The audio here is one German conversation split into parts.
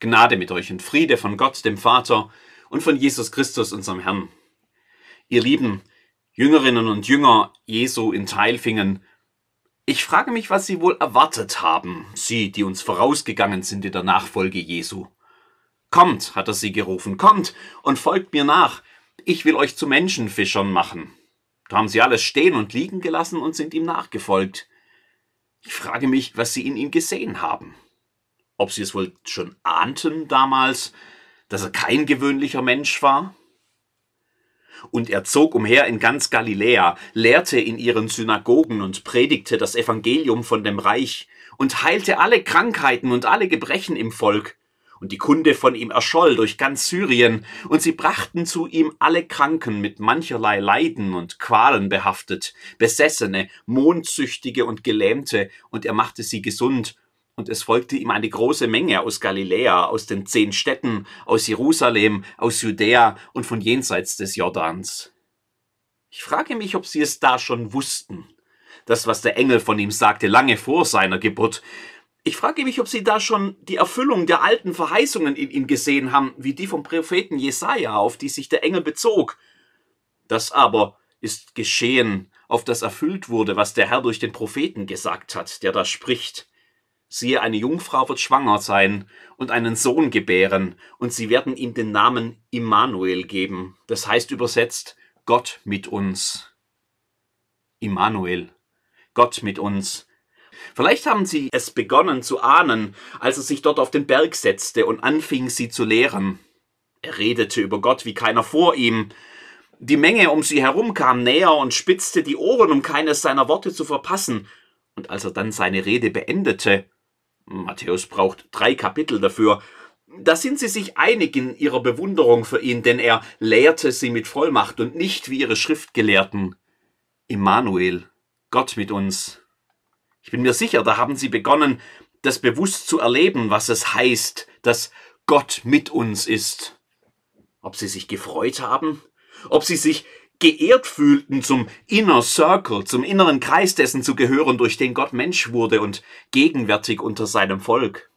Gnade mit euch und Friede von Gott, dem Vater und von Jesus Christus, unserem Herrn. Ihr lieben Jüngerinnen und Jünger Jesu in Teilfingen, ich frage mich, was Sie wohl erwartet haben, Sie, die uns vorausgegangen sind in der Nachfolge Jesu. Kommt, hat er sie gerufen, kommt und folgt mir nach. Ich will euch zu Menschenfischern machen. Da haben sie alles stehen und liegen gelassen und sind ihm nachgefolgt. Ich frage mich, was sie in ihm gesehen haben ob sie es wohl schon ahnten damals, dass er kein gewöhnlicher Mensch war? Und er zog umher in ganz Galiläa, lehrte in ihren Synagogen und predigte das Evangelium von dem Reich und heilte alle Krankheiten und alle Gebrechen im Volk. Und die Kunde von ihm erscholl durch ganz Syrien, und sie brachten zu ihm alle Kranken mit mancherlei Leiden und Qualen behaftet, Besessene, Mondsüchtige und Gelähmte, und er machte sie gesund und es folgte ihm eine große Menge aus Galiläa, aus den zehn Städten, aus Jerusalem, aus Judäa und von jenseits des Jordans. Ich frage mich, ob sie es da schon wussten. Das, was der Engel von ihm sagte, lange vor seiner Geburt. Ich frage mich, ob sie da schon die Erfüllung der alten Verheißungen in ihm gesehen haben, wie die vom Propheten Jesaja, auf die sich der Engel bezog. Das aber ist geschehen, auf das erfüllt wurde, was der Herr durch den Propheten gesagt hat, der da spricht. Siehe, eine Jungfrau wird schwanger sein und einen Sohn gebären, und sie werden ihm den Namen Immanuel geben. Das heißt übersetzt Gott mit uns. Immanuel, Gott mit uns. Vielleicht haben sie es begonnen zu ahnen, als er sich dort auf den Berg setzte und anfing, sie zu lehren. Er redete über Gott wie keiner vor ihm. Die Menge um sie herum kam näher und spitzte die Ohren, um keines seiner Worte zu verpassen. Und als er dann seine Rede beendete, Matthäus braucht drei Kapitel dafür. Da sind sie sich einig in ihrer Bewunderung für ihn, denn er lehrte sie mit Vollmacht und nicht wie ihre Schriftgelehrten. Immanuel, Gott mit uns. Ich bin mir sicher, da haben sie begonnen, das bewusst zu erleben, was es heißt, dass Gott mit uns ist. Ob sie sich gefreut haben? Ob sie sich geehrt fühlten, zum Inner Circle, zum inneren Kreis dessen zu gehören, durch den Gott Mensch wurde und gegenwärtig unter seinem Volk.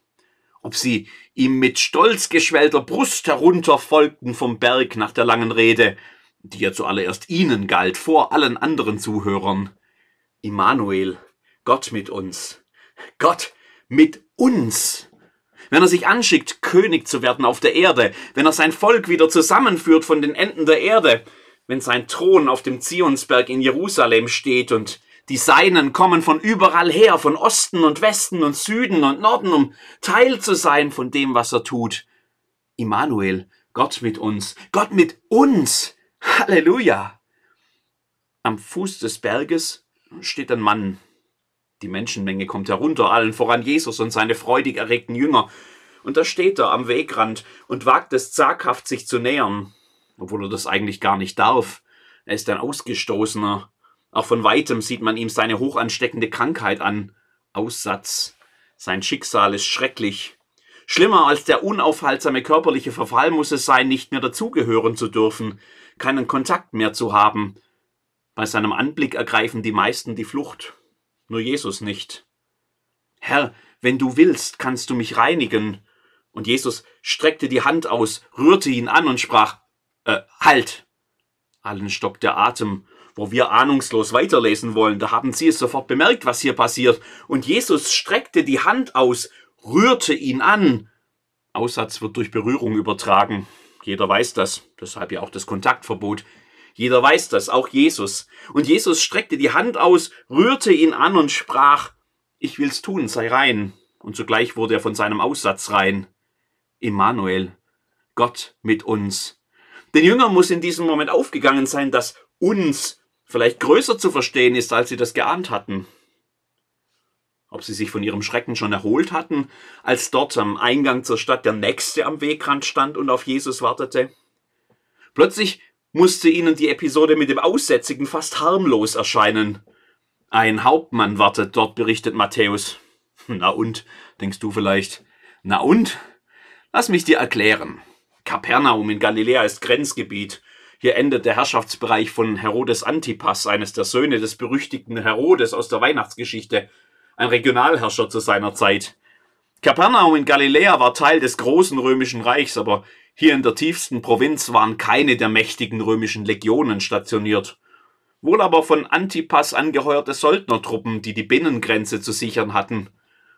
Ob sie ihm mit stolz geschwellter Brust herunterfolgten vom Berg nach der langen Rede, die ja zuallererst ihnen galt, vor allen anderen Zuhörern. Immanuel, Gott mit uns. Gott mit uns. Wenn er sich anschickt, König zu werden auf der Erde, wenn er sein Volk wieder zusammenführt von den Enden der Erde, wenn sein Thron auf dem Zionsberg in Jerusalem steht und die Seinen kommen von überall her, von Osten und Westen und Süden und Norden, um Teil zu sein von dem, was er tut. Immanuel, Gott mit uns, Gott mit uns. Halleluja. Am Fuß des Berges steht ein Mann. Die Menschenmenge kommt herunter, allen voran Jesus und seine freudig erregten Jünger. Und da steht er am Wegrand und wagt es zaghaft, sich zu nähern obwohl er das eigentlich gar nicht darf. Er ist ein Ausgestoßener. Auch von weitem sieht man ihm seine hochansteckende Krankheit an. Aussatz. Sein Schicksal ist schrecklich. Schlimmer als der unaufhaltsame körperliche Verfall muss es sein, nicht mehr dazugehören zu dürfen, keinen Kontakt mehr zu haben. Bei seinem Anblick ergreifen die meisten die Flucht, nur Jesus nicht. Herr, wenn du willst, kannst du mich reinigen. Und Jesus streckte die Hand aus, rührte ihn an und sprach, äh, halt! Allen stockt der Atem, wo wir ahnungslos weiterlesen wollen. Da haben sie es sofort bemerkt, was hier passiert. Und Jesus streckte die Hand aus, rührte ihn an. Aussatz wird durch Berührung übertragen. Jeder weiß das, deshalb ja auch das Kontaktverbot. Jeder weiß das, auch Jesus. Und Jesus streckte die Hand aus, rührte ihn an und sprach, ich will's tun, sei rein. Und zugleich wurde er von seinem Aussatz rein. Immanuel, Gott mit uns. Den Jüngern muss in diesem Moment aufgegangen sein, dass uns vielleicht größer zu verstehen ist, als sie das geahnt hatten. Ob sie sich von ihrem Schrecken schon erholt hatten, als dort am Eingang zur Stadt der Nächste am Wegrand stand und auf Jesus wartete. Plötzlich musste ihnen die Episode mit dem Aussätzigen fast harmlos erscheinen. Ein Hauptmann wartet dort, berichtet Matthäus. Na und, denkst du vielleicht? Na und? Lass mich dir erklären. Kapernaum in Galiläa ist Grenzgebiet. Hier endet der Herrschaftsbereich von Herodes Antipas, eines der Söhne des berüchtigten Herodes aus der Weihnachtsgeschichte, ein Regionalherrscher zu seiner Zeit. Kapernaum in Galiläa war Teil des großen römischen Reichs, aber hier in der tiefsten Provinz waren keine der mächtigen römischen Legionen stationiert. Wohl aber von Antipas angeheuerte Söldnertruppen, die die Binnengrenze zu sichern hatten.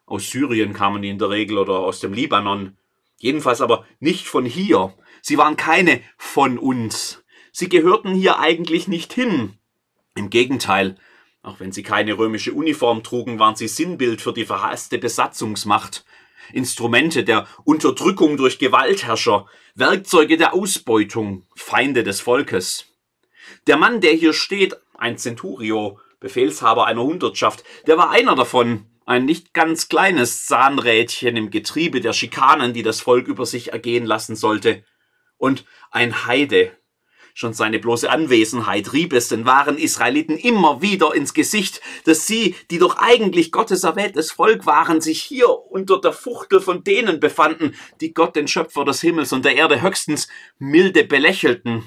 Aus Syrien kamen die in der Regel oder aus dem Libanon. Jedenfalls aber nicht von hier. Sie waren keine von uns. Sie gehörten hier eigentlich nicht hin. Im Gegenteil, auch wenn sie keine römische Uniform trugen, waren sie Sinnbild für die verhasste Besatzungsmacht. Instrumente der Unterdrückung durch Gewaltherrscher, Werkzeuge der Ausbeutung, Feinde des Volkes. Der Mann, der hier steht, ein Centurio, Befehlshaber einer Hundertschaft, der war einer davon, ein nicht ganz kleines Zahnrädchen im Getriebe der Schikanen, die das Volk über sich ergehen lassen sollte. Und ein Heide, Schon seine bloße Anwesenheit rieb es den wahren Israeliten immer wieder ins Gesicht, dass sie, die doch eigentlich Gottes erwähltes Volk waren, sich hier unter der Fuchtel von denen befanden, die Gott den Schöpfer des Himmels und der Erde höchstens milde belächelten.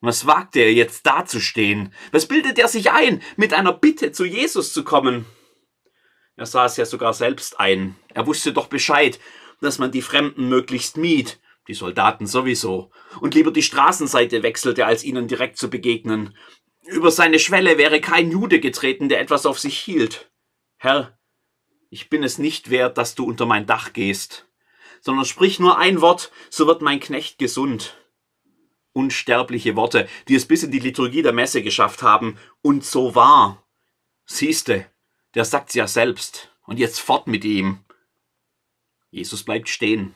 Was wagte er jetzt dazustehen? Was bildet er sich ein, mit einer Bitte zu Jesus zu kommen? Er sah es ja sogar selbst ein. Er wusste doch Bescheid, dass man die Fremden möglichst mied, die Soldaten sowieso, und lieber die Straßenseite wechselte, als ihnen direkt zu begegnen. Über seine Schwelle wäre kein Jude getreten, der etwas auf sich hielt. Herr, ich bin es nicht wert, dass du unter mein Dach gehst, sondern sprich nur ein Wort, so wird mein Knecht gesund. Unsterbliche Worte, die es bis in die Liturgie der Messe geschafft haben, und so wahr. Siehste, der sagt's ja selbst, und jetzt fort mit ihm. Jesus bleibt stehen.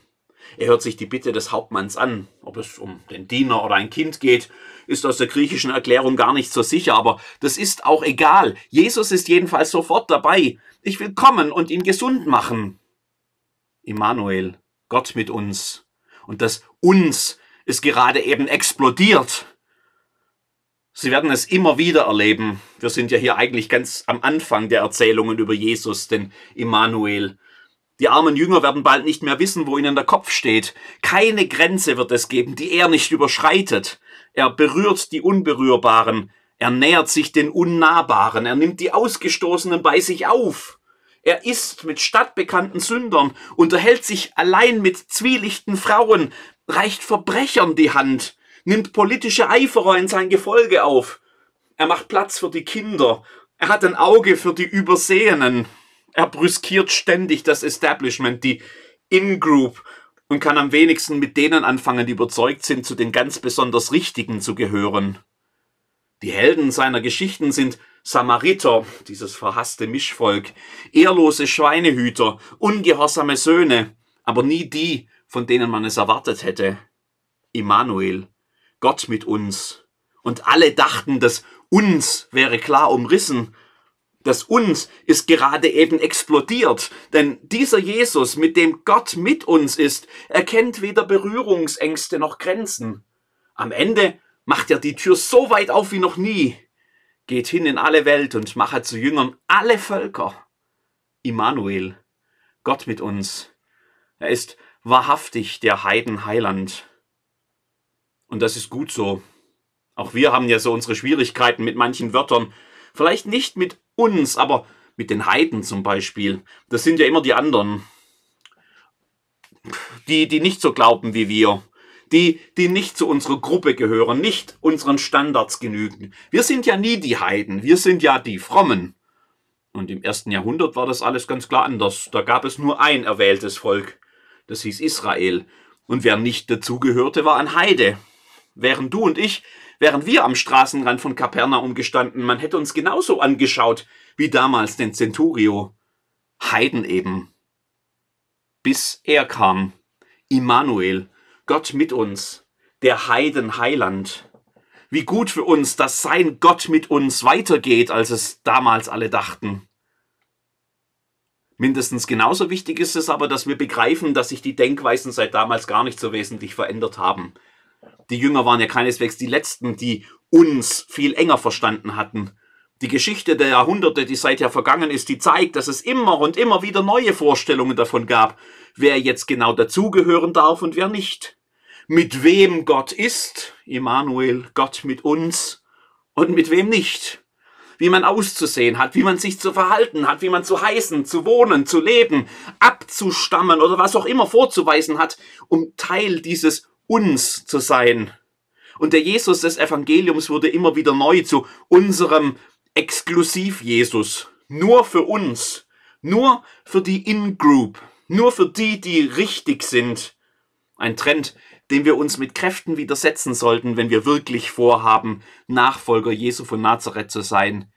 Er hört sich die Bitte des Hauptmanns an. Ob es um den Diener oder ein Kind geht, ist aus der griechischen Erklärung gar nicht so sicher, aber das ist auch egal. Jesus ist jedenfalls sofort dabei. Ich will kommen und ihn gesund machen. Immanuel, Gott mit uns. Und das uns ist gerade eben explodiert. Sie werden es immer wieder erleben. Wir sind ja hier eigentlich ganz am Anfang der Erzählungen über Jesus, den Immanuel. Die armen Jünger werden bald nicht mehr wissen, wo ihnen der Kopf steht. Keine Grenze wird es geben, die er nicht überschreitet. Er berührt die Unberührbaren. Er nähert sich den Unnahbaren. Er nimmt die Ausgestoßenen bei sich auf. Er isst mit stadtbekannten Sündern, unterhält sich allein mit zwielichten Frauen, reicht Verbrechern die Hand, nimmt politische Eiferer in sein Gefolge auf. Er macht Platz für die Kinder. Er hat ein Auge für die Übersehenen er brüskiert ständig das Establishment, die In-Group und kann am wenigsten mit denen anfangen, die überzeugt sind, zu den ganz besonders Richtigen zu gehören. Die Helden seiner Geschichten sind Samariter, dieses verhasste Mischvolk, ehrlose Schweinehüter, ungehorsame Söhne, aber nie die, von denen man es erwartet hätte. Immanuel, Gott mit uns. Und alle dachten, dass uns wäre klar umrissen, das uns ist gerade eben explodiert, denn dieser Jesus, mit dem Gott mit uns ist, erkennt weder Berührungsängste noch Grenzen. Am Ende macht er die Tür so weit auf wie noch nie, geht hin in alle Welt und mache zu Jüngern alle Völker. Immanuel, Gott mit uns. Er ist wahrhaftig der Heidenheiland. Und das ist gut so. Auch wir haben ja so unsere Schwierigkeiten mit manchen Wörtern. Vielleicht nicht mit uns, aber mit den Heiden zum Beispiel. Das sind ja immer die anderen. Die, die nicht so glauben wie wir. Die, die nicht zu unserer Gruppe gehören, nicht unseren Standards genügen. Wir sind ja nie die Heiden, wir sind ja die Frommen. Und im ersten Jahrhundert war das alles ganz klar anders. Da gab es nur ein erwähltes Volk. Das hieß Israel. Und wer nicht dazugehörte, war ein Heide. Während du und ich wären wir am Straßenrand von Kapernaum gestanden, man hätte uns genauso angeschaut wie damals den Centurio. Heiden eben. Bis er kam, Immanuel, Gott mit uns, der Heidenheiland. Wie gut für uns, dass sein Gott mit uns weitergeht, als es damals alle dachten. Mindestens genauso wichtig ist es aber, dass wir begreifen, dass sich die Denkweisen seit damals gar nicht so wesentlich verändert haben. Die Jünger waren ja keineswegs die Letzten, die uns viel enger verstanden hatten. Die Geschichte der Jahrhunderte, die seither vergangen ist, die zeigt, dass es immer und immer wieder neue Vorstellungen davon gab, wer jetzt genau dazugehören darf und wer nicht. Mit wem Gott ist, Immanuel, Gott mit uns, und mit wem nicht. wie man auszusehen hat, wie man sich zu verhalten hat, wie man zu heißen, zu wohnen, zu leben, abzustammen oder was auch immer vorzuweisen hat, um Teil dieses uns zu sein. Und der Jesus des Evangeliums wurde immer wieder neu zu unserem Exklusiv-Jesus. Nur für uns. Nur für die In-Group. Nur für die, die richtig sind. Ein Trend, dem wir uns mit Kräften widersetzen sollten, wenn wir wirklich vorhaben, Nachfolger Jesu von Nazareth zu sein.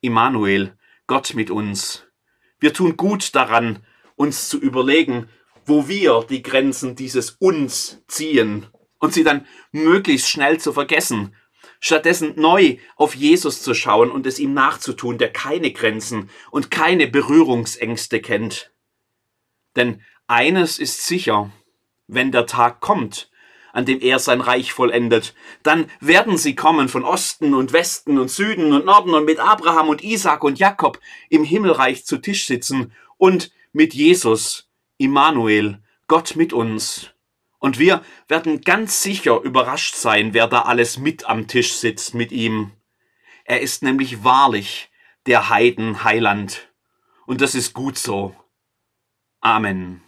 Immanuel, Gott mit uns. Wir tun gut daran, uns zu überlegen, wo wir die Grenzen dieses uns ziehen und sie dann möglichst schnell zu vergessen, stattdessen neu auf Jesus zu schauen und es ihm nachzutun, der keine Grenzen und keine Berührungsängste kennt. Denn eines ist sicher, wenn der Tag kommt, an dem er sein Reich vollendet, dann werden sie kommen von Osten und Westen und Süden und Norden und mit Abraham und Isaac und Jakob im Himmelreich zu Tisch sitzen und mit Jesus, Immanuel, Gott mit uns. Und wir werden ganz sicher überrascht sein, wer da alles mit am Tisch sitzt mit ihm. Er ist nämlich wahrlich der Heiden Heiland. Und das ist gut so. Amen.